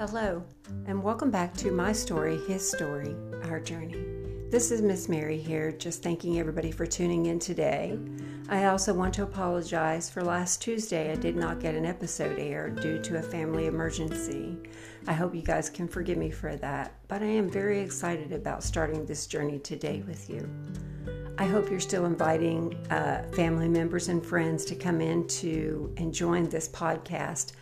Hello, and welcome back to My Story, His Story, Our Journey. This is Miss Mary here, just thanking everybody for tuning in today. I also want to apologize for last Tuesday. I did not get an episode aired due to a family emergency. I hope you guys can forgive me for that, but I am very excited about starting this journey today with you. I hope you're still inviting uh, family members and friends to come in to and join this podcast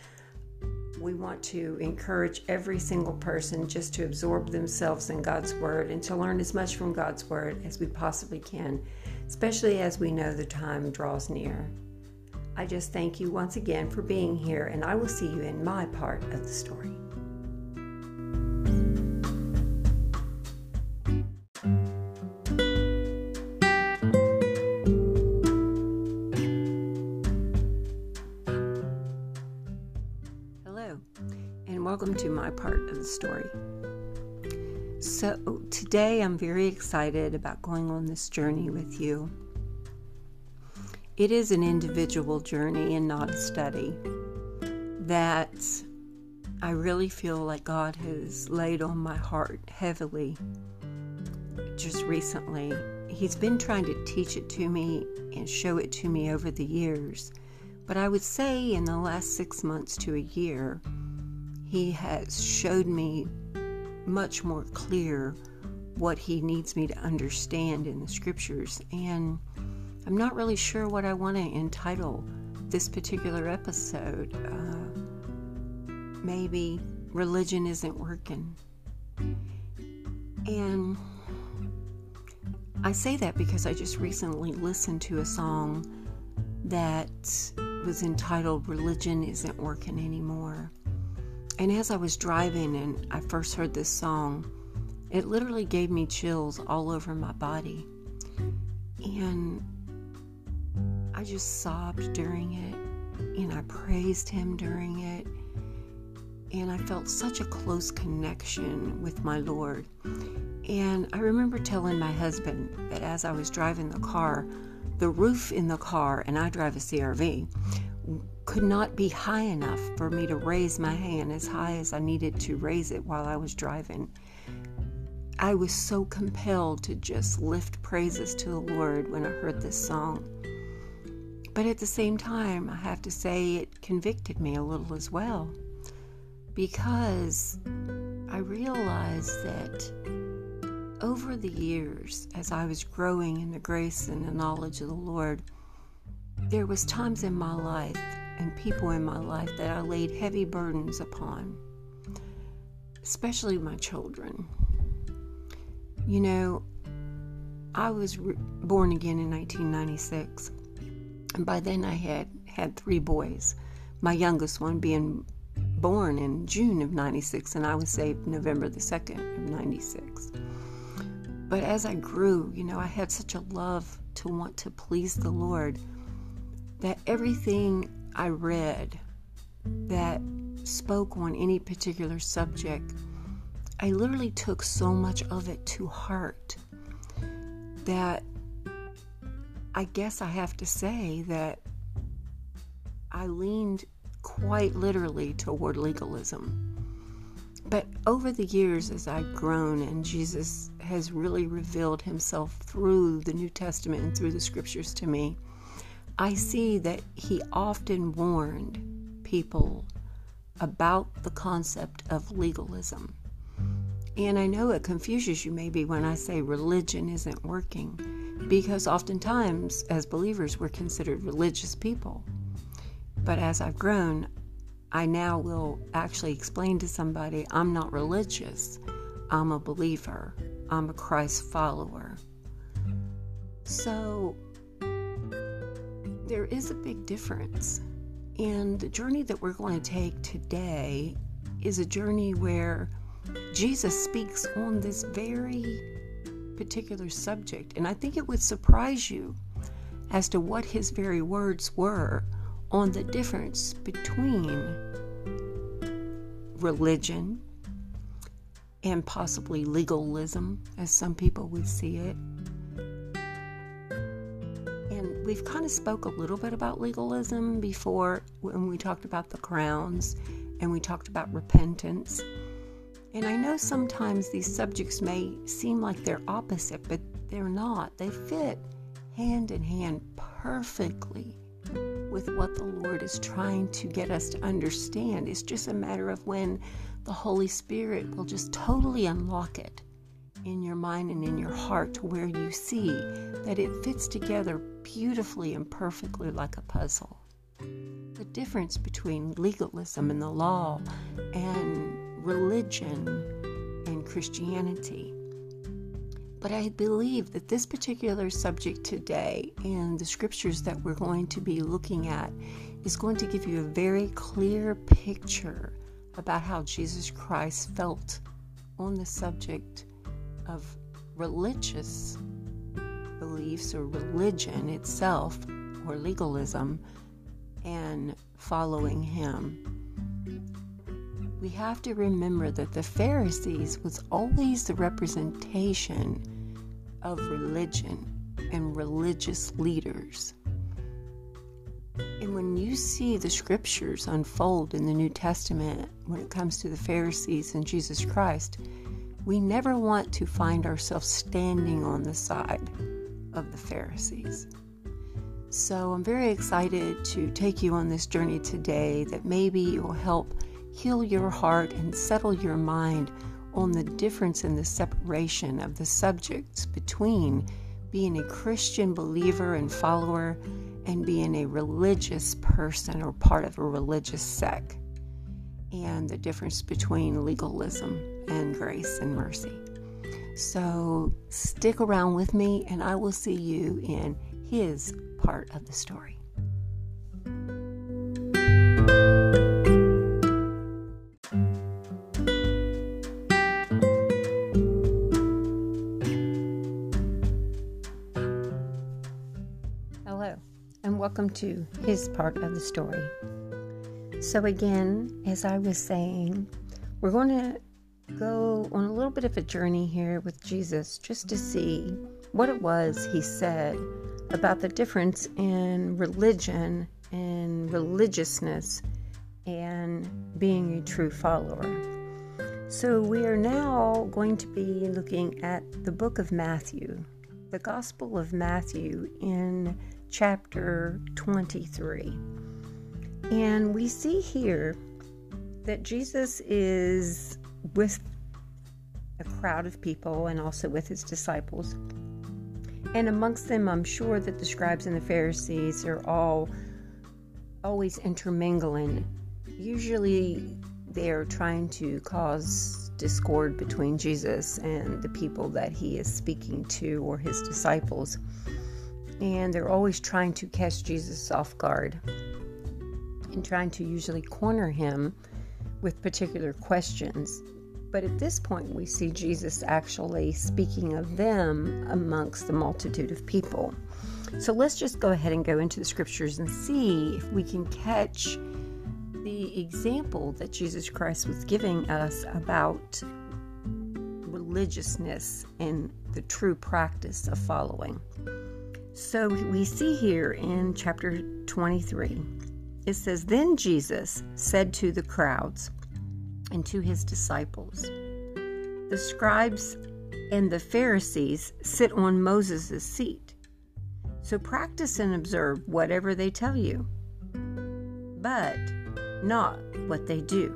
we want to encourage every single person just to absorb themselves in God's Word and to learn as much from God's Word as we possibly can, especially as we know the time draws near. I just thank you once again for being here, and I will see you in my part of the story. Part of the story. So, today I'm very excited about going on this journey with you. It is an individual journey and not a study that I really feel like God has laid on my heart heavily just recently. He's been trying to teach it to me and show it to me over the years. But I would say in the last six months to a year, he has showed me much more clear what he needs me to understand in the scriptures. And I'm not really sure what I want to entitle this particular episode. Uh, maybe religion isn't working. And I say that because I just recently listened to a song that was entitled Religion Isn't Working Anymore. And as I was driving and I first heard this song, it literally gave me chills all over my body. And I just sobbed during it and I praised him during it. And I felt such a close connection with my Lord. And I remember telling my husband that as I was driving the car, the roof in the car, and I drive a CRV, could not be high enough for me to raise my hand as high as I needed to raise it while I was driving. I was so compelled to just lift praises to the Lord when I heard this song. But at the same time, I have to say it convicted me a little as well because I realized that over the years, as I was growing in the grace and the knowledge of the Lord, there was times in my life and people in my life that I laid heavy burdens upon, especially my children. You know, I was re- born again in 1996, and by then I had had three boys, my youngest one being born in June of 96, and I was saved November the 2nd of 96. But as I grew, you know, I had such a love to want to please the Lord that everything I read that spoke on any particular subject, I literally took so much of it to heart that I guess I have to say that I leaned quite literally toward legalism. But over the years, as I've grown and Jesus has really revealed himself through the New Testament and through the scriptures to me, I see that he often warned people about the concept of legalism. And I know it confuses you maybe when I say religion isn't working, because oftentimes as believers we're considered religious people. But as I've grown, I now will actually explain to somebody I'm not religious, I'm a believer, I'm a Christ follower. So there is a big difference. And the journey that we're going to take today is a journey where Jesus speaks on this very particular subject. And I think it would surprise you as to what his very words were on the difference between religion and possibly legalism, as some people would see it, we've kind of spoke a little bit about legalism before when we talked about the crowns and we talked about repentance. And I know sometimes these subjects may seem like they're opposite, but they're not. They fit hand in hand perfectly with what the Lord is trying to get us to understand. It's just a matter of when the Holy Spirit will just totally unlock it in your mind and in your heart to where you see that it fits together beautifully and perfectly like a puzzle. The difference between legalism and the law and religion and Christianity. But I believe that this particular subject today and the scriptures that we're going to be looking at is going to give you a very clear picture about how Jesus Christ felt on the subject of religious beliefs or religion itself or legalism and following him. We have to remember that the Pharisees was always the representation of religion and religious leaders. And when you see the scriptures unfold in the New Testament when it comes to the Pharisees and Jesus Christ, we never want to find ourselves standing on the side of the Pharisees. So I'm very excited to take you on this journey today that maybe it will help heal your heart and settle your mind on the difference in the separation of the subjects between being a Christian believer and follower and being a religious person or part of a religious sect, and the difference between legalism and grace and mercy. So stick around with me, and I will see you in his part of the story. Hello, and welcome to his part of the story. So, again, as I was saying, we're going to go on a little bit of a journey here with Jesus just to see what it was he said about the difference in religion and religiousness and being a true follower. So, we are now going to be looking at the book of Matthew, the Gospel of Matthew in chapter 23. And we see here that Jesus is with a crowd of people and also with his disciples. And amongst them, I'm sure that the scribes and the Pharisees are all always intermingling. Usually, they're trying to cause discord between Jesus and the people that he is speaking to or his disciples. And they're always trying to catch Jesus off guard and trying to usually corner him with particular questions. But at this point, we see Jesus actually speaking of them amongst the multitude of people. So let's just go ahead and go into the scriptures and see if we can catch the example that Jesus Christ was giving us about religiousness and the true practice of following. So we see here in chapter 23, it says, Then Jesus said to the crowds, and to his disciples. The scribes and the Pharisees sit on Moses' seat. So practice and observe whatever they tell you, but not what they do.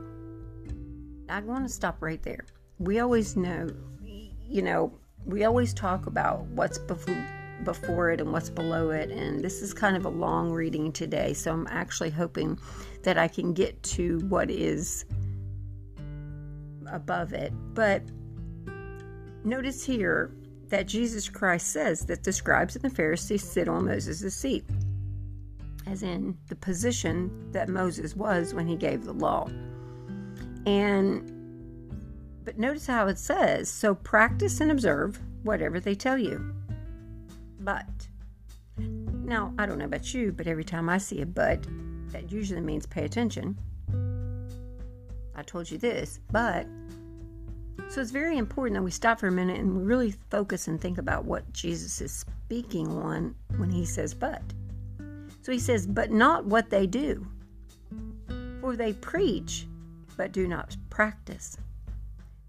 I want to stop right there. We always know, you know, we always talk about what's before before it and what's below it. And this is kind of a long reading today. So I'm actually hoping that I can get to what is above it. But notice here that Jesus Christ says that the scribes and the Pharisees sit on Moses' seat, as in the position that Moses was when he gave the law. And but notice how it says, so practice and observe whatever they tell you. But now I don't know about you, but every time I see a but, that usually means pay attention. I told you this, but so it's very important that we stop for a minute and really focus and think about what Jesus is speaking on when he says, but. So he says, but not what they do. For they preach but do not practice.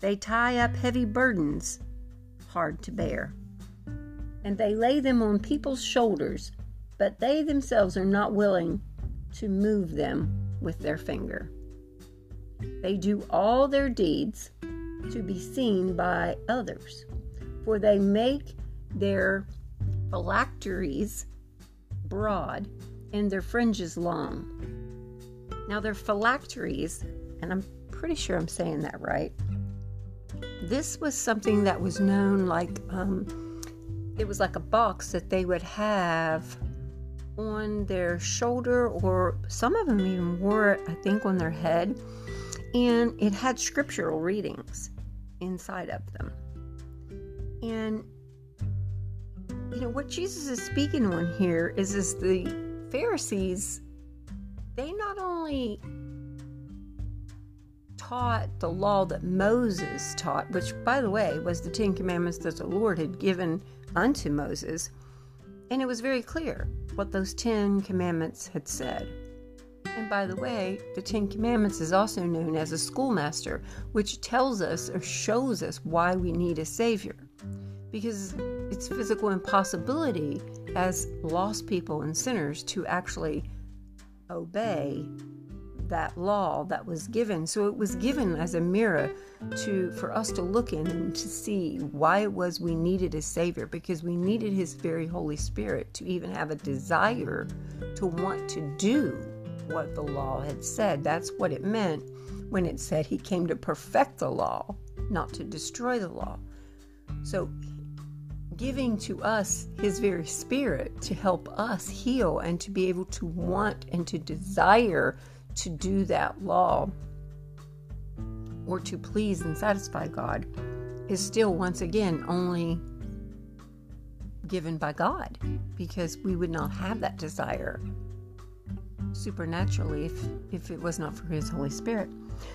They tie up heavy burdens, hard to bear, and they lay them on people's shoulders, but they themselves are not willing to move them with their finger. They do all their deeds to be seen by others, for they make their phylacteries broad and their fringes long. Now, their phylacteries, and I'm pretty sure I'm saying that right, this was something that was known like um, it was like a box that they would have on their shoulder, or some of them even wore it, I think, on their head. And it had scriptural readings inside of them. And you know what Jesus is speaking on here is is the Pharisees they not only taught the law that Moses taught, which by the way was the 10 commandments that the Lord had given unto Moses, and it was very clear what those 10 commandments had said. And by the way, the Ten Commandments is also known as a schoolmaster, which tells us or shows us why we need a Savior. Because it's physical impossibility as lost people and sinners to actually obey that law that was given. So it was given as a mirror to for us to look in and to see why it was we needed a savior because we needed his very holy spirit to even have a desire to want to do what the law had said. That's what it meant when it said he came to perfect the law, not to destroy the law. So, giving to us his very spirit to help us heal and to be able to want and to desire to do that law or to please and satisfy God is still, once again, only given by God because we would not have that desire supernaturally if, if it was not for his Holy Spirit.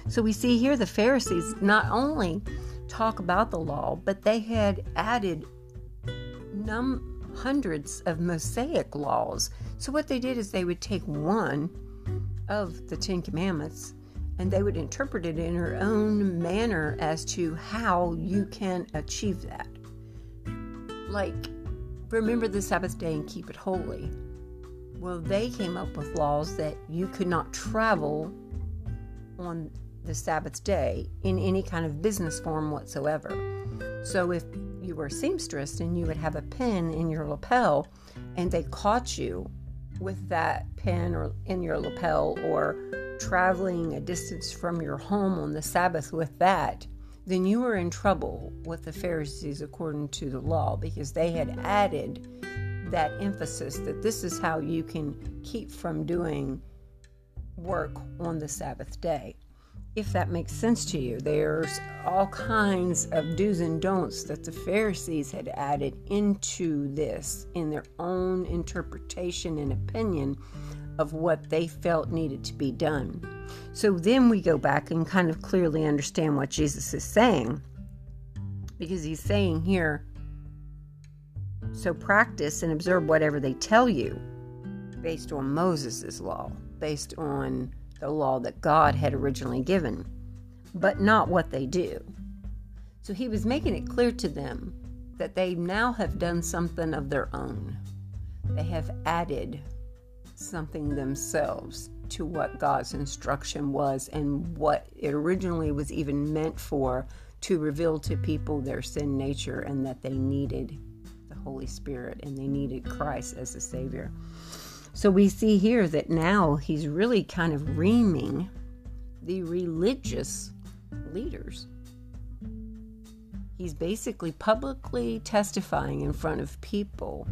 So we see here the Pharisees not only talk about the law, but they had added num- hundreds of Mosaic laws. So what they did is they would take one of the Ten Commandments and they would interpret it in their own manner as to how you can achieve that. Like, remember the Sabbath day and keep it holy. Well, they came up with laws that you could not travel on the Sabbath day in any kind of business form whatsoever. So if you were a seamstress and you would have a pin in your lapel and they caught you with that pin or in your lapel or traveling a distance from your home on the Sabbath with that, then you were in trouble with the Pharisees according to the law because they had added that emphasis that this is how you can keep from doing work on the Sabbath day. If that makes sense to you, there's all kinds of do's and don'ts that the Pharisees had added into this in their own interpretation and opinion of what they felt needed to be done. So then we go back and kind of clearly understand what Jesus is saying. Because he's saying here, so practice and observe whatever they tell you based on Moses' law, based on the law that God had originally given, but not what they do. So he was making it clear to them that they now have done something of their own. They have added something themselves to what God's instruction was and what it originally was even meant for to reveal to people their sin nature and that they needed the Holy Spirit and they needed Christ as a Savior. So we see here that now he's really kind of reaming the religious leaders. He's basically publicly testifying in front of people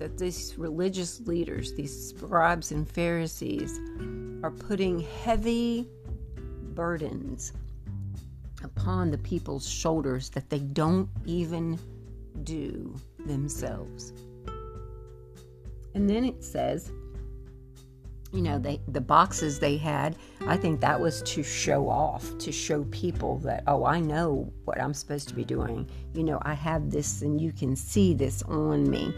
that these religious leaders, these scribes and Pharisees, are putting heavy burdens upon the people's shoulders that they don't even do themselves. And then it says, you know, they the boxes they had, I think that was to show off, to show people that, oh, I know what I'm supposed to be doing. You know, I have this and you can see this on me.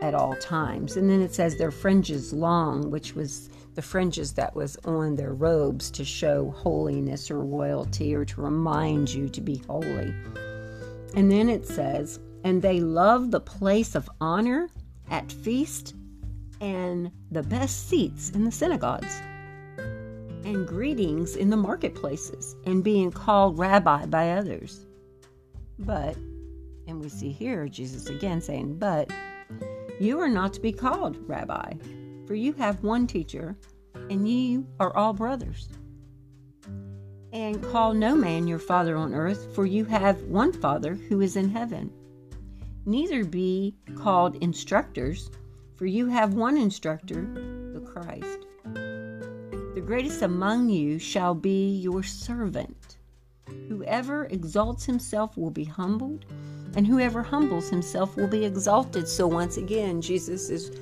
at all times. And then it says their fringes long, which was the fringes that was on their robes to show holiness or royalty or to remind you to be holy. And then it says, and they love the place of honor at feast and the best seats in the synagogues and greetings in the marketplaces and being called rabbi by others. But, and we see here Jesus again saying, But you are not to be called rabbi, for you have one teacher, and ye are all brothers. And call no man your father on earth, for you have one Father who is in heaven. Neither be called instructors, for you have one instructor, the Christ. The greatest among you shall be your servant. Whoever exalts himself will be humbled, and whoever humbles himself will be exalted. So, once again, Jesus is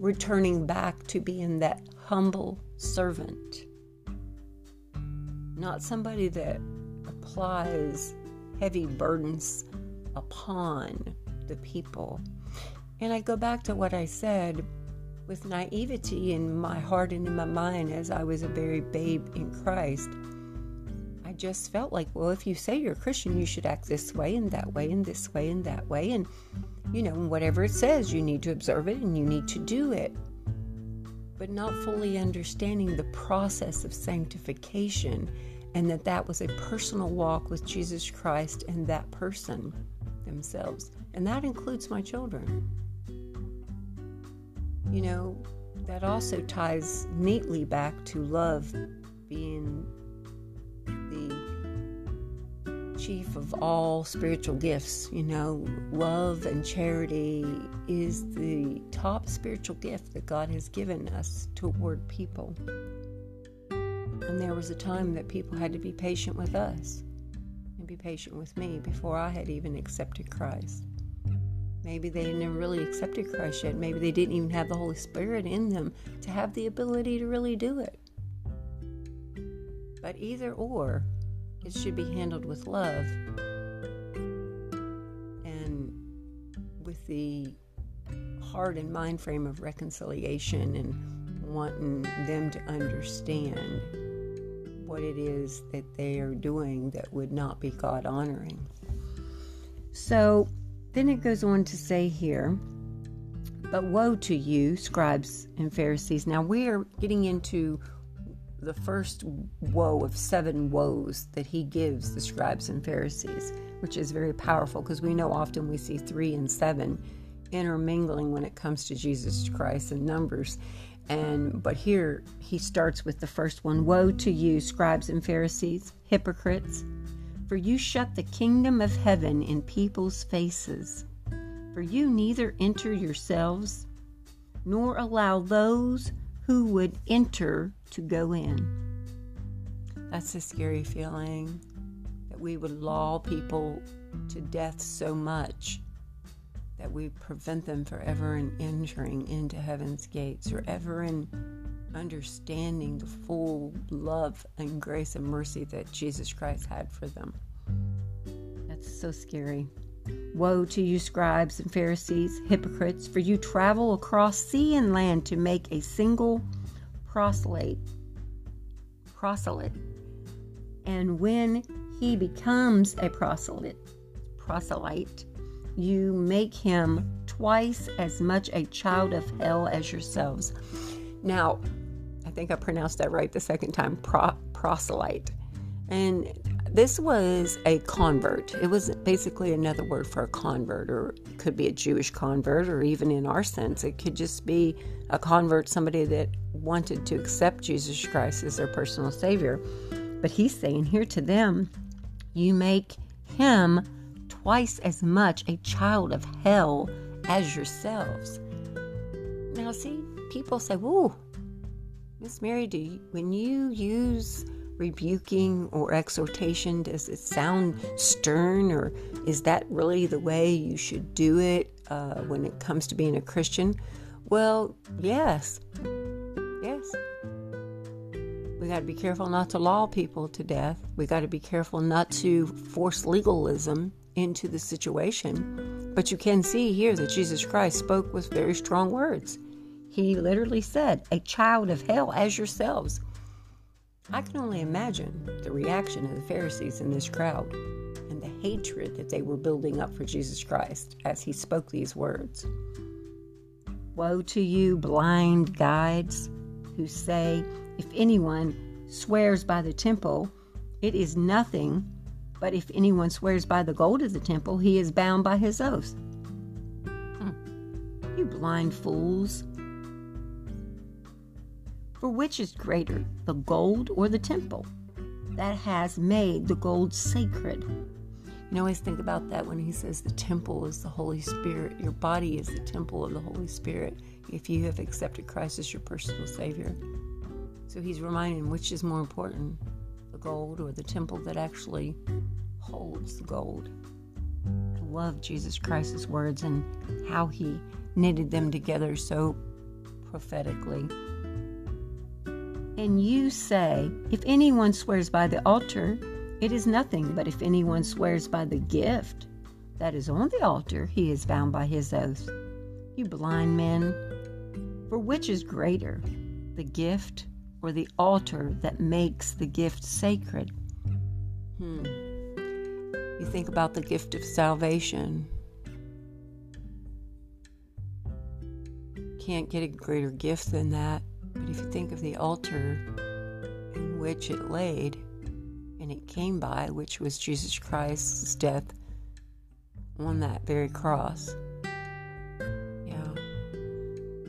returning back to being that humble servant, not somebody that applies heavy burdens upon the people. And I go back to what I said with naivety in my heart and in my mind as I was a very babe in Christ. I just felt like, well, if you say you're a Christian, you should act this way and that way and this way and that way. And, you know, whatever it says, you need to observe it and you need to do it. But not fully understanding the process of sanctification and that that was a personal walk with Jesus Christ and that person themselves. And that includes my children. You know, that also ties neatly back to love being the chief of all spiritual gifts. You know, love and charity is the top spiritual gift that God has given us toward people. And there was a time that people had to be patient with us and be patient with me before I had even accepted Christ. Maybe they never really accepted Christ yet. Maybe they didn't even have the Holy Spirit in them to have the ability to really do it. But either or, it should be handled with love and with the heart and mind frame of reconciliation and wanting them to understand what it is that they are doing that would not be God honoring. So then it goes on to say here, but woe to you, scribes and Pharisees. Now we are getting into the first woe of seven woes that he gives the scribes and Pharisees, which is very powerful because we know often we see three and seven intermingling when it comes to Jesus Christ and numbers. And but here he starts with the first one Woe to you, scribes and Pharisees, hypocrites! For you shut the kingdom of heaven in people's faces. For you neither enter yourselves, nor allow those who would enter to go in. That's a scary feeling that we would lull people to death so much that we prevent them forever in entering into heaven's gates or ever in understanding the full love and grace and mercy that Jesus Christ had for them. That's so scary. Woe to you, scribes and Pharisees, hypocrites, for you travel across sea and land to make a single proselyte. Proselyte. And when he becomes a proselyte, proselyte, you make him twice as much a child of hell as yourselves. Now, I think I pronounced that right the second time pro- proselyte. And this was a convert. It was basically another word for a convert, or it could be a Jewish convert, or even in our sense, it could just be a convert, somebody that wanted to accept Jesus Christ as their personal Savior. But he's saying here to them, you make him twice as much a child of hell as yourselves. Now, see, people say, Whoa, Miss Mary, do you, when you use rebuking or exhortation? Does it sound stern, or is that really the way you should do it uh, when it comes to being a Christian? Well, yes. Yes. We got to be careful not to law people to death. We got to be careful not to force legalism into the situation But you can see here that Jesus Christ spoke with very strong words. He literally said, A child of hell as yourselves. I can only imagine the reaction of the Pharisees in this crowd and the hatred that they were building up for Jesus Christ as he spoke these words. Woe to you, blind guides, who say, If anyone swears by the temple, it is nothing, but if anyone swears by the gold of the temple, he is bound by his oath. Hmm. You blind fools. For which is greater, the gold or the temple that has made the gold sacred? You always think about that when he says the temple is the Holy Spirit. Your body is the temple of the Holy Spirit if you have accepted Christ as your personal Savior. So he's reminding which is more important, the gold or the temple that actually holds the gold. I love Jesus Christ's words and how he knitted them together so prophetically. And you say, If anyone swears by the altar, it is nothing, but if anyone swears by the gift that is on the altar, he is bound by his oath. You blind men, for which is greater, the gift or the altar that makes the gift sacred? Hmm. You think about the gift of salvation. Can't get a greater gift than that. But if you think of the altar in which it laid and it came by, which was Jesus Christ's death on that very cross, yeah,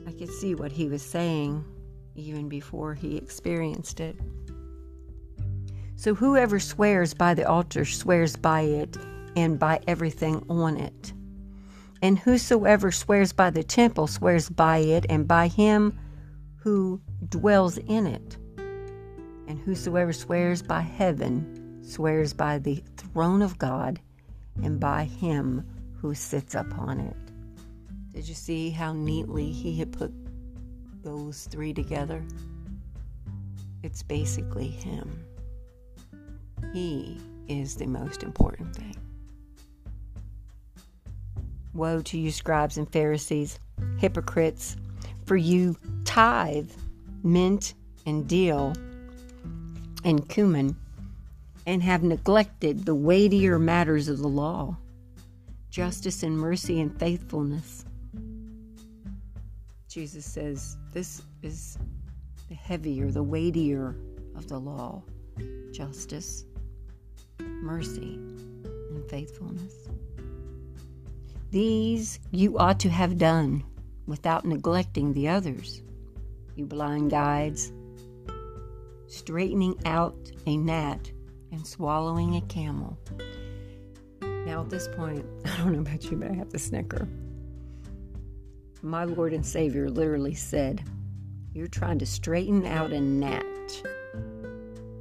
I could see what he was saying even before he experienced it. So whoever swears by the altar swears by it and by everything on it. And whosoever swears by the temple swears by it and by him who dwells in it. And whosoever swears by heaven swears by the throne of God and by him who sits upon it. Did you see how neatly he had put those three together? It's basically him. He is the most important thing. Woe to you, scribes and Pharisees, hypocrites! For you tithe mint and dill and cumin and have neglected the weightier matters of the law justice and mercy and faithfulness. Jesus says this is the heavier, the weightier of the law justice, mercy, and faithfulness. These you ought to have done without neglecting the others, you blind guides, straightening out a gnat and swallowing a camel. Now, at this point, I don't know about you, but I have to snicker. My Lord and Savior literally said, You're trying to straighten out a gnat.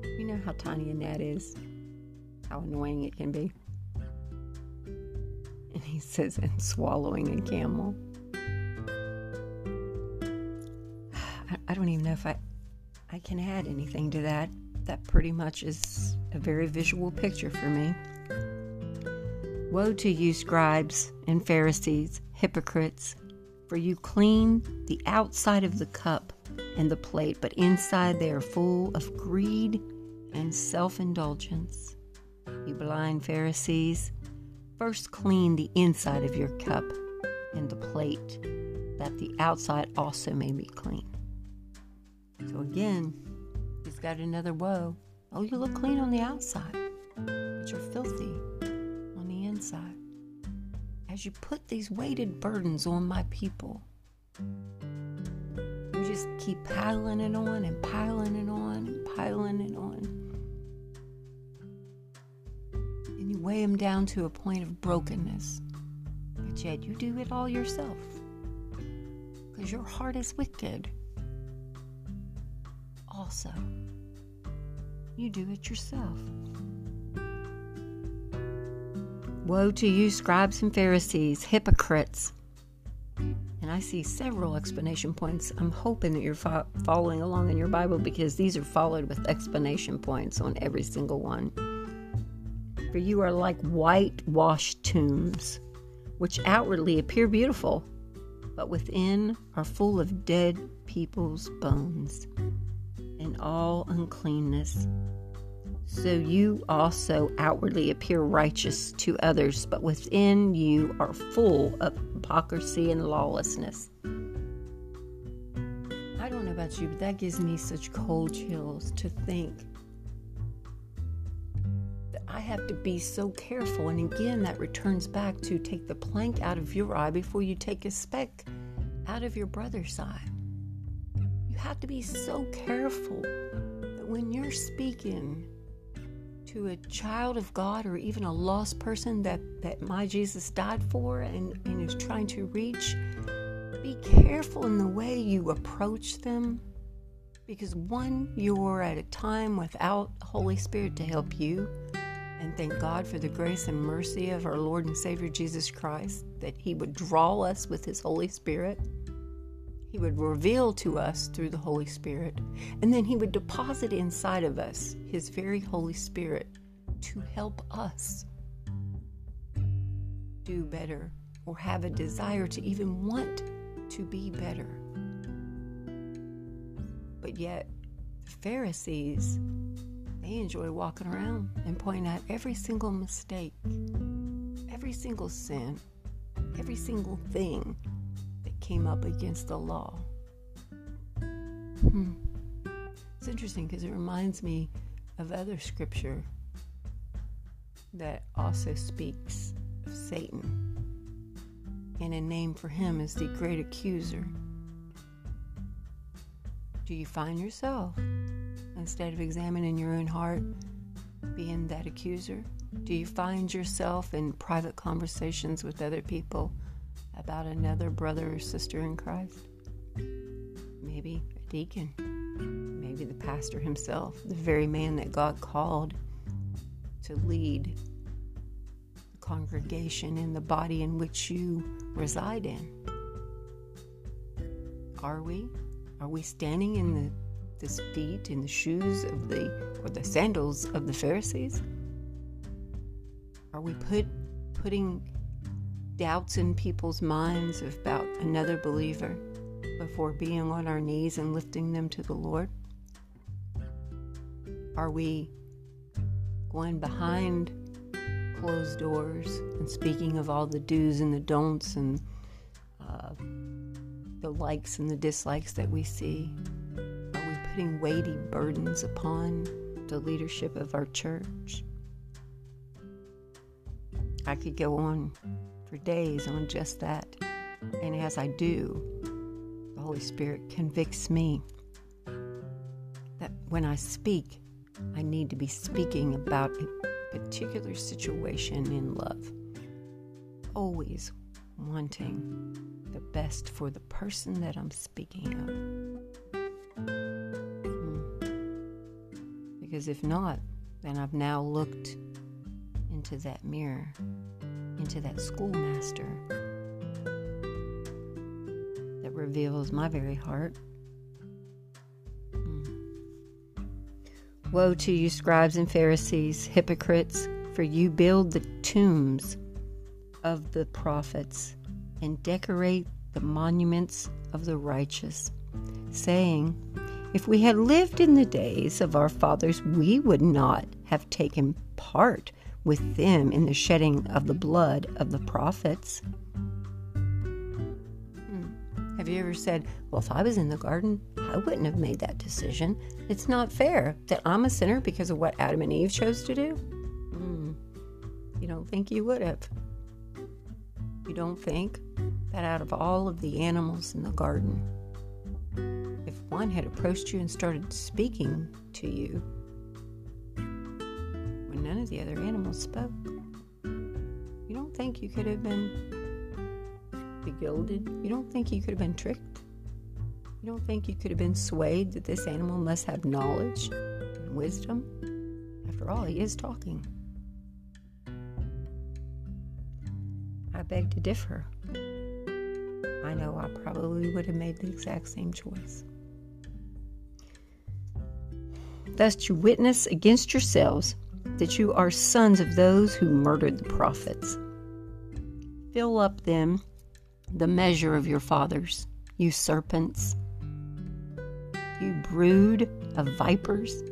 You know how tiny a gnat is? How annoying it can be? And he says, And swallowing a camel. Don't even know if I I can add anything to that. That pretty much is a very visual picture for me. Woe to you, scribes and Pharisees, hypocrites, for you clean the outside of the cup and the plate, but inside they are full of greed and self indulgence. You blind Pharisees, first clean the inside of your cup and the plate, that the outside also may be clean. So again, he's got another woe. Oh, you look clean on the outside, but you're filthy on the inside. As you put these weighted burdens on my people, you just keep piling it on and piling it on and piling it on. And you weigh them down to a point of brokenness. But yet you do it all yourself. Because your heart is wicked also. You do it yourself. Woe to you, scribes and Pharisees, hypocrites! And I see several explanation points. I'm hoping that you're fo- following along in your Bible because these are followed with explanation points on every single one. For you are like whitewashed tombs, which outwardly appear beautiful, but within are full of dead people's bones all uncleanness. So you also outwardly appear righteous to others, but within you are full of hypocrisy and lawlessness. I don't know about you, but that gives me such cold chills to think that I have to be so careful. And again, that returns back to take the plank out of your eye before you take a speck out of your brother's eye. Have to be so careful that when you're speaking, to a child of God or even a lost person that, that my Jesus died for and, and is trying to reach, be careful in the way you approach them. Because one, you're at a time without Holy Spirit to help you. And thank God for the grace and mercy of our Lord and Savior Jesus Christ that He would draw us with His Holy Spirit. He would reveal to us through the Holy Spirit, and then He would deposit inside of us His very Holy Spirit to help us do better or have a desire to even want to be better. But yet, the Pharisees, they enjoy walking around and pointing out every single mistake, every single sin, every single thing came up against the law. Hmm. It's interesting because it reminds me of other scripture that also speaks of Satan. And a name for him is the great accuser. Do you find yourself, instead of examining your own heart, being that accuser? Do you find yourself in private conversations with other people about another brother or sister in Christ. Maybe a deacon, maybe the pastor himself, the very man that God called to lead the congregation in the body in which you reside in. Are we? Are we standing in the this feet in the shoes of the or the sandals of the Pharisees? Are we put putting doubts in people's minds about another believer before being on our knees and lifting them to the Lord? Are we going behind closed doors and speaking of all the do's and the don'ts and uh, the likes and the dislikes that we see? Are we putting weighty burdens upon the leadership of our church? I could go on for days on just that. And as I do, the Holy Spirit convicts me that when I speak, I need to be speaking about a particular situation in love. Always wanting the best for the person that I'm speaking of. Hmm. Because if not, then I've now looked into that mirror into that schoolmaster that reveals my very heart. Hmm. Woe to you, scribes and Pharisees, hypocrites, for you build the tombs of the prophets and decorate the monuments of the righteous, saying, If we had lived in the days of our fathers, we would not have taken part with them in the shedding of the blood of the prophets. Hmm. Have you ever said, Well, if I was in the garden, I wouldn't have made that decision? It's not fair that I'm a sinner because of what Adam and Eve chose to do? Hmm. You don't think you would have. You don't think that out of all of the animals in the garden, if one had approached you and started speaking to you, none of the other animals spoke. You don't think you could have been begilded? You don't think you could have been tricked? You don't think you could have been swayed that this animal must have knowledge and wisdom? After all, he is talking. I beg to differ. I know I probably would have made the exact same choice. Thus, you witness against yourselves that you are sons of those who murdered the prophets. Fill up then the measure of your fathers, you serpents, you brood of vipers.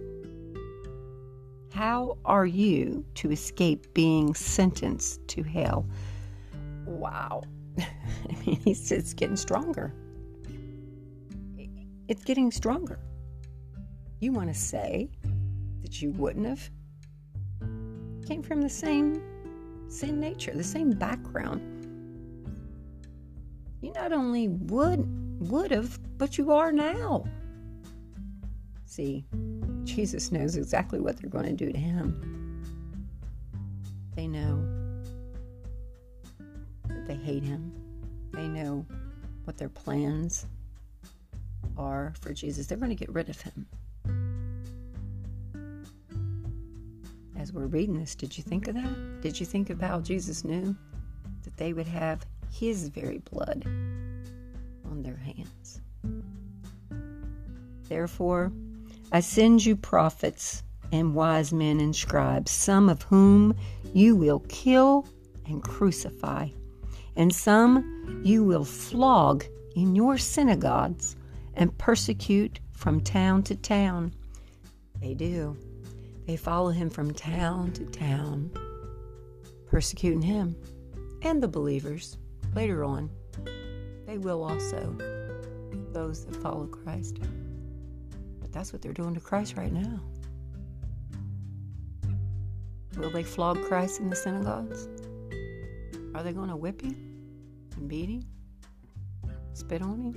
How are you to escape being sentenced to hell? Wow. I mean, it's getting stronger. It's getting stronger. You want to say that you wouldn't have came from the same sin nature, the same background. You not only would would have, but you are now. See, Jesus knows exactly what they're going to do to him. They know that they hate him. They know what their plans are for Jesus. They're going to get rid of him. As we're reading this, did you think of that? Did you think of how Jesus knew that they would have his very blood on their hands? Therefore, I send you prophets and wise men and scribes, some of whom you will kill and crucify, and some you will flog in your synagogues and persecute from town to town. They do. They follow him from town to town, persecuting him and the believers later on. They will also, those that follow Christ. But that's what they're doing to Christ right now. Will they flog Christ in the synagogues? Are they going to whip him and beat him? Spit on him?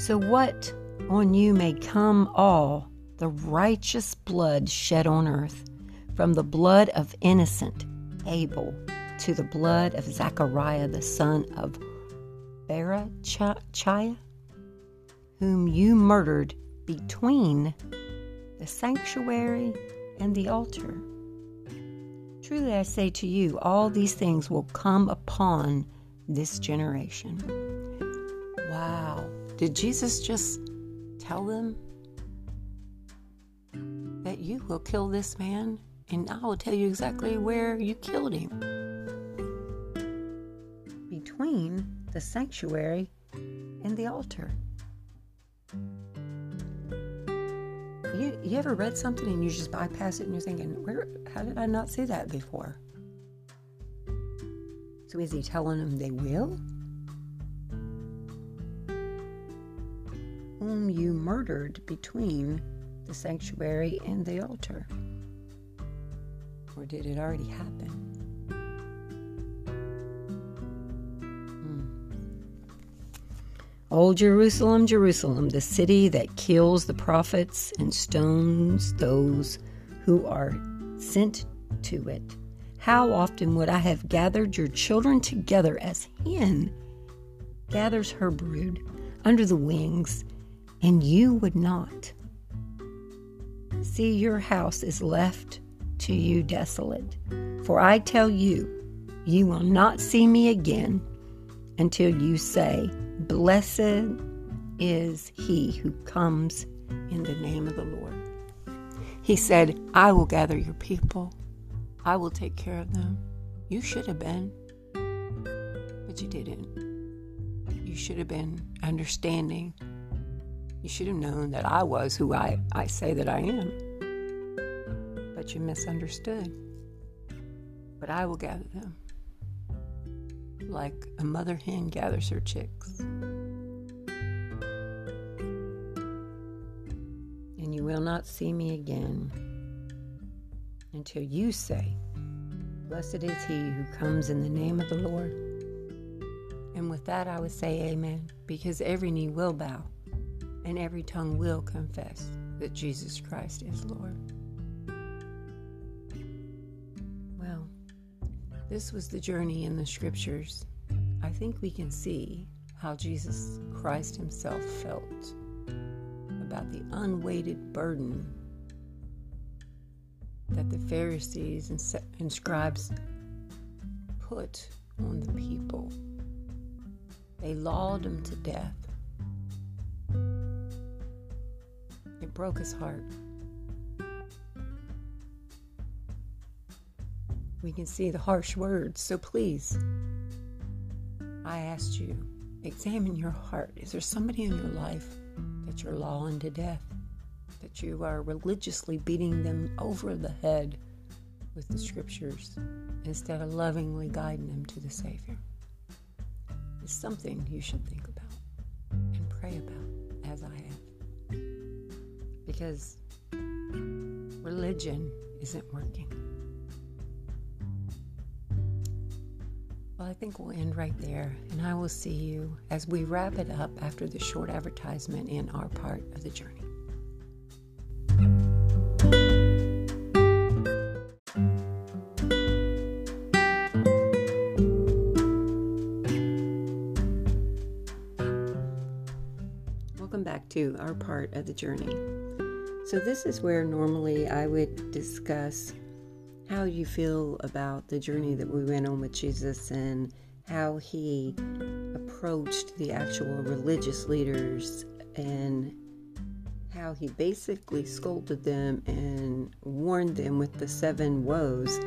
So, what on you may come all the righteous blood shed on earth, from the blood of innocent Abel to the blood of Zachariah the son of Berechiah, whom you murdered between the sanctuary and the altar. Truly I say to you, all these things will come upon this generation. Wow. Did Jesus just tell them that you will kill this man, and I will tell you exactly where you killed him? Between the sanctuary and the altar. You, you ever read something and you just bypass it and you're thinking, where how did I not see that before? So is he telling them they will? Whom you murdered between the sanctuary and the altar? Or did it already happen? Hmm. Old Jerusalem, Jerusalem, the city that kills the prophets and stones those who are sent to it. How often would I have gathered your children together as hen gathers her brood under the wings, and you would not? See, your house is left to you desolate. For I tell you, you will not see me again until you say, Blessed is he who comes in the name of the Lord. He said, I will gather your people. I will take care of them. You should have been, but you didn't. You should have been understanding. You should have known that I was who I, I say that I am. But you misunderstood. But I will gather them like a mother hen gathers her chicks. And you will not see me again until you say, Blessed is he who comes in the name of the Lord. And with that, I would say amen, because every knee will bow and every tongue will confess that Jesus Christ is Lord. Well, this was the journey in the scriptures. I think we can see how Jesus Christ himself felt about the unweighted burden that the Pharisees and, scribes put on the people. They lawed him to death. It broke his heart. we can see the harsh words. So please, I asked you, examine your heart. Is there somebody in your life that you're lawing to death? That you are religiously beating them over the head with the scriptures instead of lovingly guiding them to the Savior? It's something you should think about Because religion isn't working. Well, I think we'll end right there, and I will see you as we wrap it up after the short advertisement in our part of the journey. Welcome back to our part of the journey. So, this is where normally I would discuss how you feel about the journey that we went on with Jesus and how he approached the actual religious leaders and how he basically scolded them and warned them with the seven woes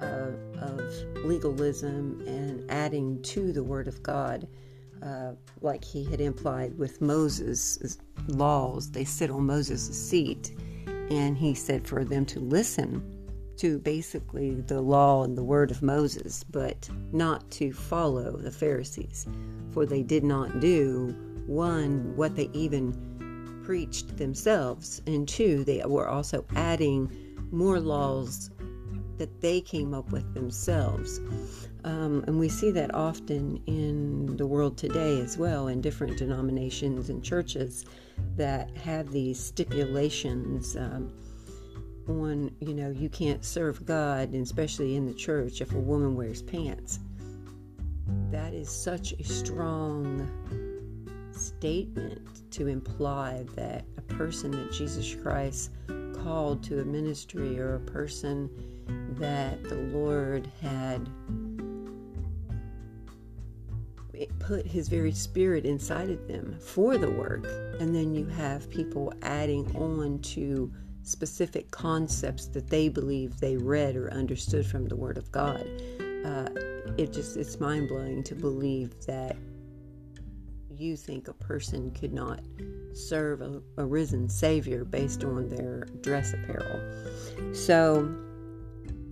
of, of legalism and adding to the Word of God, uh, like he had implied with Moses' laws. They sit on Moses' seat, and he said for them to listen to basically the law and the word of Moses, but not to follow the Pharisees, for they did not do one what they even preached themselves, and two, they were also adding more laws that they came up with themselves. Um, and we see that often in the world today as well, in different denominations and churches that have these stipulations. Um, on, you know, you can't serve God, and especially in the church, if a woman wears pants. That is such a strong statement to imply that a person that Jesus Christ called to a ministry or a person that the Lord had put his very spirit inside of them for the work and then you have people adding on to specific concepts that they believe they read or understood from the Word of God. Uh, it just it's mind blowing to believe that you think a person could not serve a, a risen Savior based on their dress apparel. So,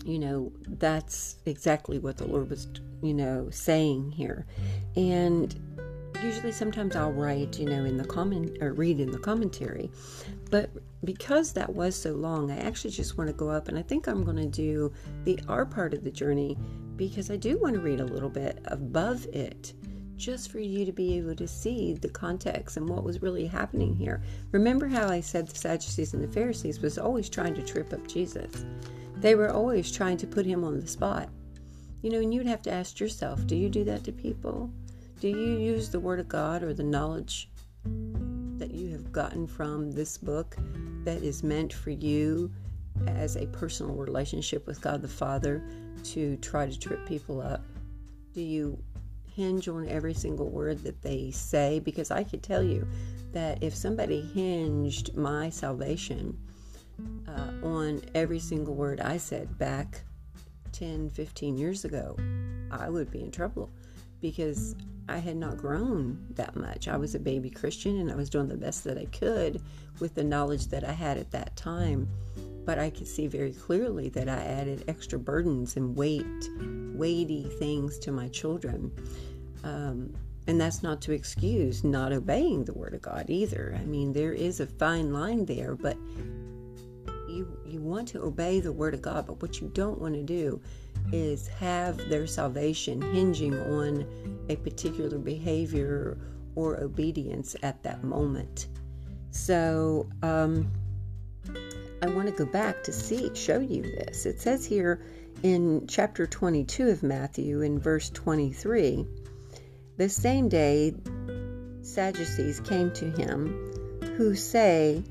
you know, that's exactly what the Lord was, you know, saying here. And usually sometimes I'll write, you know, in the comment or read in the commentary. But because that was so long, I actually just want to go up and I think I'm going to do the R part of the journey because I do want to read a little bit above it just for you to be able to see the context and what was really happening here. Remember how I said the Sadducees and the Pharisees was always trying to trip up Jesus. They were always trying to put him on the spot. You know, and you'd have to ask yourself, do you do that to people? Do you use the Word of God or the knowledge that you have gotten from this book that is meant for you as a personal relationship with God the Father to try to trip people up? Do you hinge on every single word that they say? Because I could tell you that if somebody hinged my salvation uh, on every single word I said back 10, 15 years ago, I would be in trouble because I had not grown that much. I was a baby Christian and I was doing the best that I could with the knowledge that I had at that time. But I could see very clearly that I added extra burdens and weight, weighty things to my children. Um, and that's not to excuse not obeying the Word of God either. I mean, there is a fine line there, but you you want to obey the Word of God, but what you don't want to do is have their salvation hinging on a particular behavior or obedience at that moment. So, um, I want to go back to see, show you this. It says here in chapter 22 of Matthew, in verse 23, the same day Sadducees came to him who say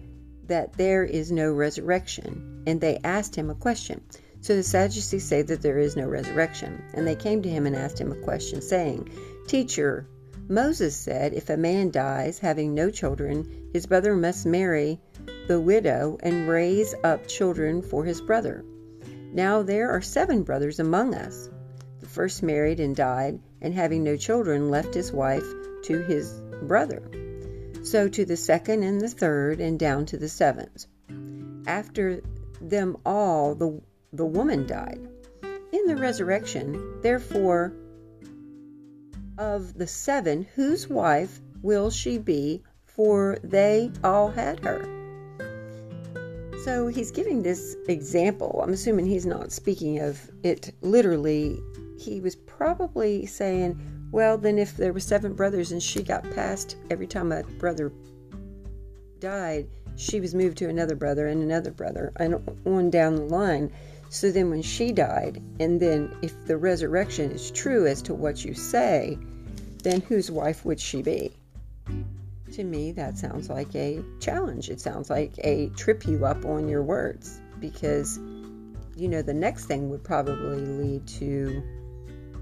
that there is no resurrection, and they asked him a question. So the Sadducees say that there is no resurrection. And they came to him and asked him a question, saying, Teacher, Moses said, If a man dies having no children, his brother must marry the widow and raise up children for his brother. Now there are seven brothers among us. The first married and died, and having no children, left his wife to his brother. So to the second and the third, and down to the seventh. After them all, the, the woman died. In the resurrection, therefore, of the seven, whose wife will she be? For they all had her. So he's giving this example. I'm assuming he's not speaking of it literally. He was probably saying, well, then if there were seven brothers and she got passed every time a brother died, she was moved to another brother and another brother and on down the line. So then when she died, and then if the resurrection is true as to what you say, then whose wife would she be? To me, that sounds like a challenge. It sounds like a trip you up on your words because, you know, the next thing would probably lead to,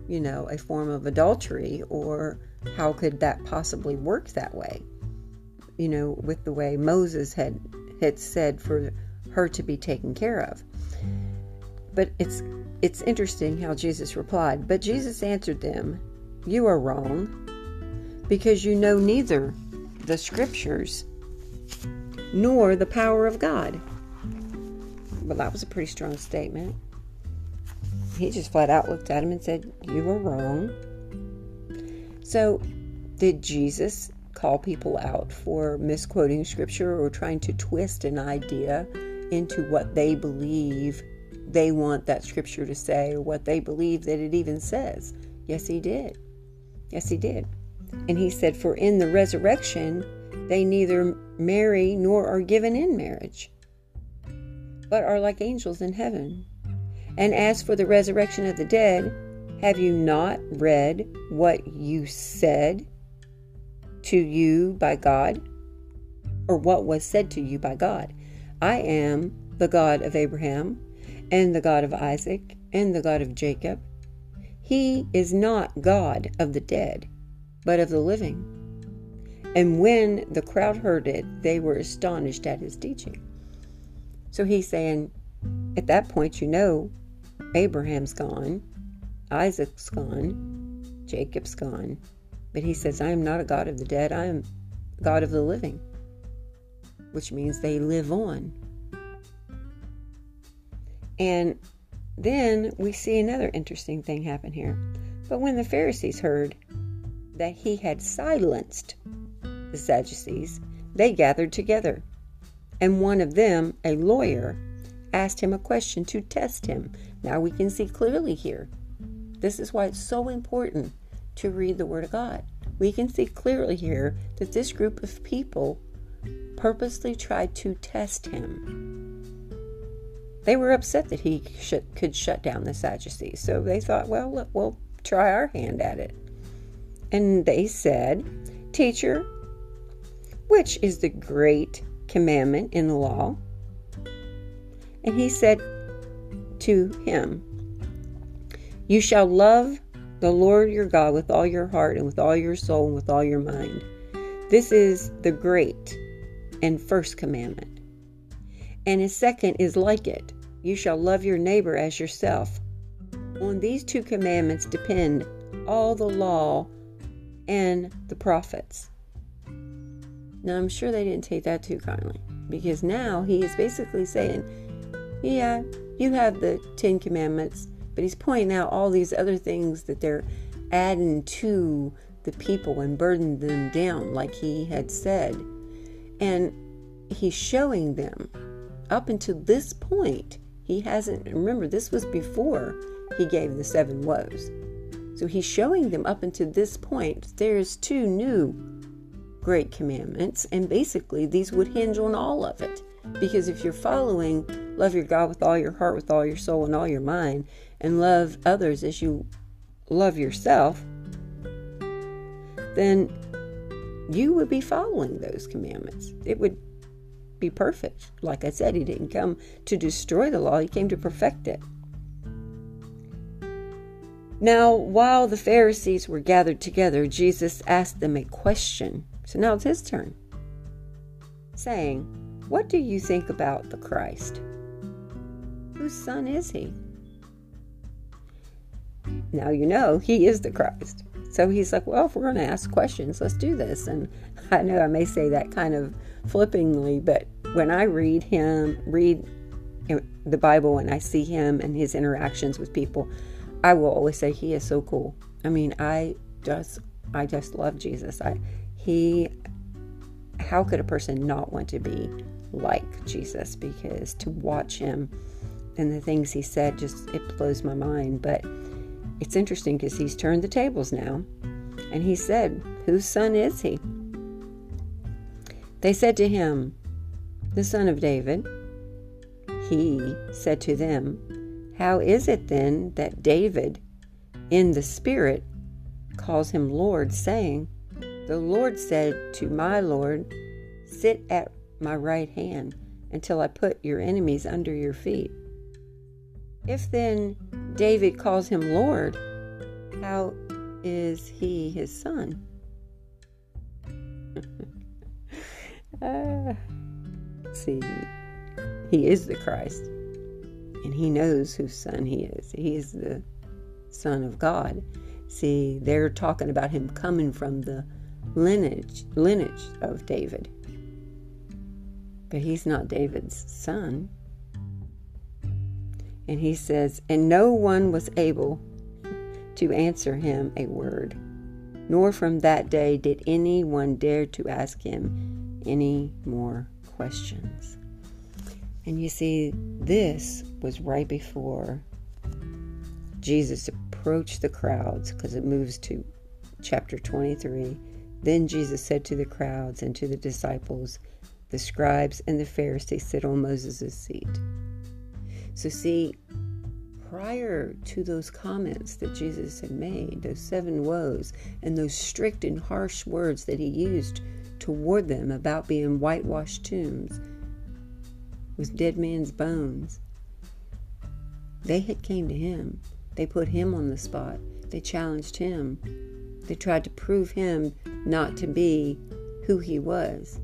you know, a form of adultery, or how could that possibly work that way? You know, with the way Moses had had said for her to be taken care of. But it's it's interesting how Jesus replied. But Jesus answered them, You are wrong, because you know neither the scriptures nor the power of God. Well, that was a pretty strong statement. He just flat out looked at him and said, You were wrong. So, did Jesus call people out for misquoting scripture or trying to twist an idea into what they believe they want that scripture to say or what they believe that it even says? Yes, he did. Yes, he did. And he said, For in the resurrection they neither marry nor are given in marriage, but are like angels in heaven. And as for the resurrection of the dead, have you not read what you said to you by God? Or what was said to you by God? I am the God of Abraham, and the God of Isaac, and the God of Jacob. He is not God of the dead but of the living. And when the crowd heard it, they were astonished at his teaching. So he's saying, at that point, you know, Abraham's gone, Isaac's gone, Jacob's gone. But he says, I am not a God of the dead, I am God of the living, which means they live on. And then we see another interesting thing happen here. But when the Pharisees heard that he had silenced the Sadducees, they gathered together. And one of them, a lawyer, asked him a question to test him. Now we can see clearly here. This is why it's so important to read the Word of God. We can see clearly here that this group of people purposely tried to test him. They were upset that he could shut down the Sadducees, so they thought, well, we'll try our hand at it. And they said, Teacher, which is the great commandment in the law? And he said to him, You shall love the Lord your God with all your heart and with all your soul and with all your mind. This is the great and first commandment. And his second is like it you shall love your neighbor as yourself. On these two commandments depend all the law and the prophets. Now, I'm sure they didn't take that too kindly because now he is basically saying, Yeah, you have the Ten Commandments, but he's pointing out all these other things that they're adding to the people and burdening them down, like he had said. And he's showing them up until this point, he hasn't, remember, this was before he gave the seven woes. So he's showing them up until this point there's two new great commandments, and basically these would hinge on all of it. Because if you're following love your God with all your heart, with all your soul, and all your mind, and love others as you love yourself, then you would be following those commandments. It would be perfect. Like I said, he didn't come to destroy the law, he came to perfect it. Now, while the Pharisees were gathered together, Jesus asked them a question. So now it's his turn, saying, What do you think about the Christ? Whose son is he? Now you know he is the Christ. So he's like, Well, if we're going to ask questions, let's do this. And I know I may say that kind of flippingly, but when I read him, read the Bible, and I see him and his interactions with people, I will always say he is so cool. I mean, I just, I just love Jesus. I, he, how could a person not want to be like Jesus? Because to watch him and the things he said just it blows my mind. But it's interesting because he's turned the tables now, and he said, "Whose son is he?" They said to him, "The son of David." He said to them, How is it then that David, in the Spirit, calls him Lord, saying, The Lord said to my Lord, Sit at my right hand until I put your enemies under your feet? If then David calls him Lord, how is he his son? uh, see, he is the Christ, and he knows whose son he is. He is the Son of God. See, they're talking about him coming from the lineage lineage of David. But he's not David's son. And he says, And no one was able to answer him a word, nor from that day did anyone dare to ask him any more questions. And you see, this was right before Jesus approached the crowds, because it moves to chapter 23. Then Jesus said to the crowds and to the disciples, The scribes and the Pharisees sit on Moses' seat. So, see, prior to those comments that Jesus had made, those seven woes, and those strict and harsh words that he used toward them about being whitewashed tombs with dead man's bones, they had came to him. They put him on the spot. They challenged him. They tried to prove him not to be who he was.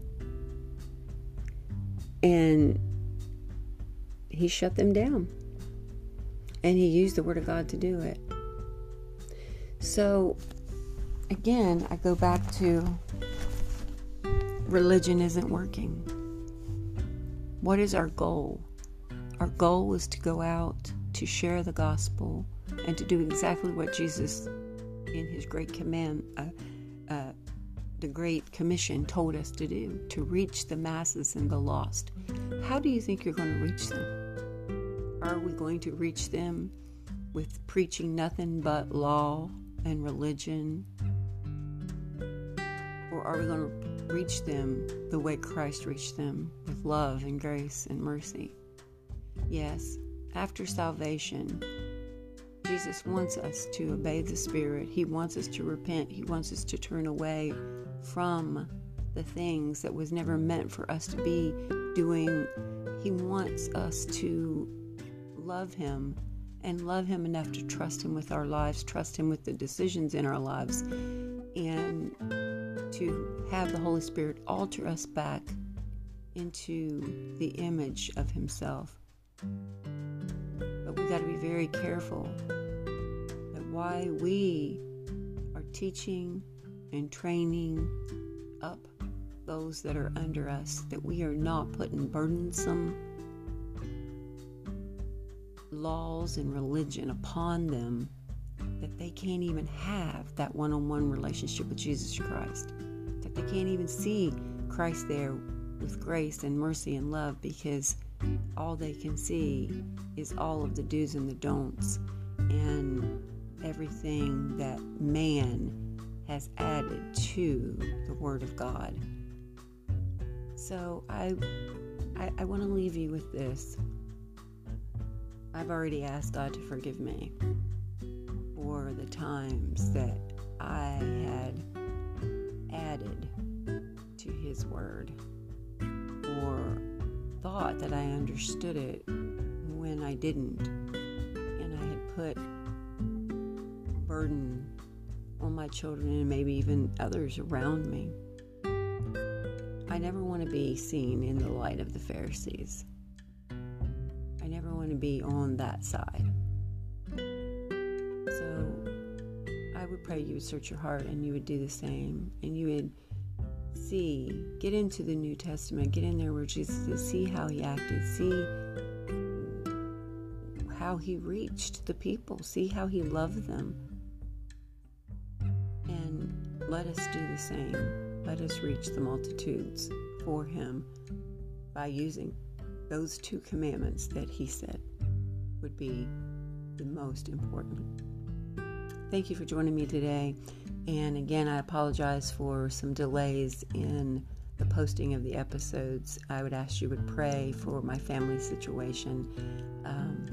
And he shut them down. And he used the Word of God to do it. So, again, I go back to religion isn't working. What is our goal? Our goal is to go out to share the gospel and to do exactly what Jesus, in his great command, uh, the Great Commission, told us to do to reach the masses and the lost. How do you think you're going to reach them? Are we going to reach them with preaching nothing but law and religion? Or are we going to reach them the way Christ reached them with love and grace and mercy? Yes, after salvation, Jesus wants us to obey the Spirit. He wants us to repent. He wants us to turn away from the things that was never meant for us to be doing. He wants us to love Him and love Him enough to trust Him with our lives, trust Him with the decisions in our lives, and to have the Holy Spirit alter us back into the image of Himself. But we've got to be very careful that why we are teaching and training up those that are under us, that we are not putting burdensome laws and religion upon them that they can't even have that one on one relationship with Jesus Christ. That they can't even see Christ there with grace and mercy and love because all they can see is all of the do's and the don'ts and everything that man has added to the Word of God. So I, I, I want to leave you with this. I've already asked God to forgive me for the times that I had added to His Word or thought that I understood it when I didn't, and I had put burden on my children and maybe even others around me. I never want to be seen in the light of the Pharisees. I never want to be on that side. So I would pray you would search your heart and you would do the same and you would see, get into the New Testament, get in there where Jesus is, see how he acted, see how he reached the people, see how he loved them. Let us do the same. Let us reach the multitudes for him by using those two commandments that he said would be the most important. Thank you for joining me today. And again, I apologize for some delays in the posting of the episodes. I would ask you would pray for my family situation. Um,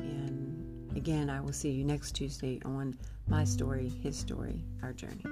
and again, I will see you next Tuesday on My Story, His Story, Our Journey.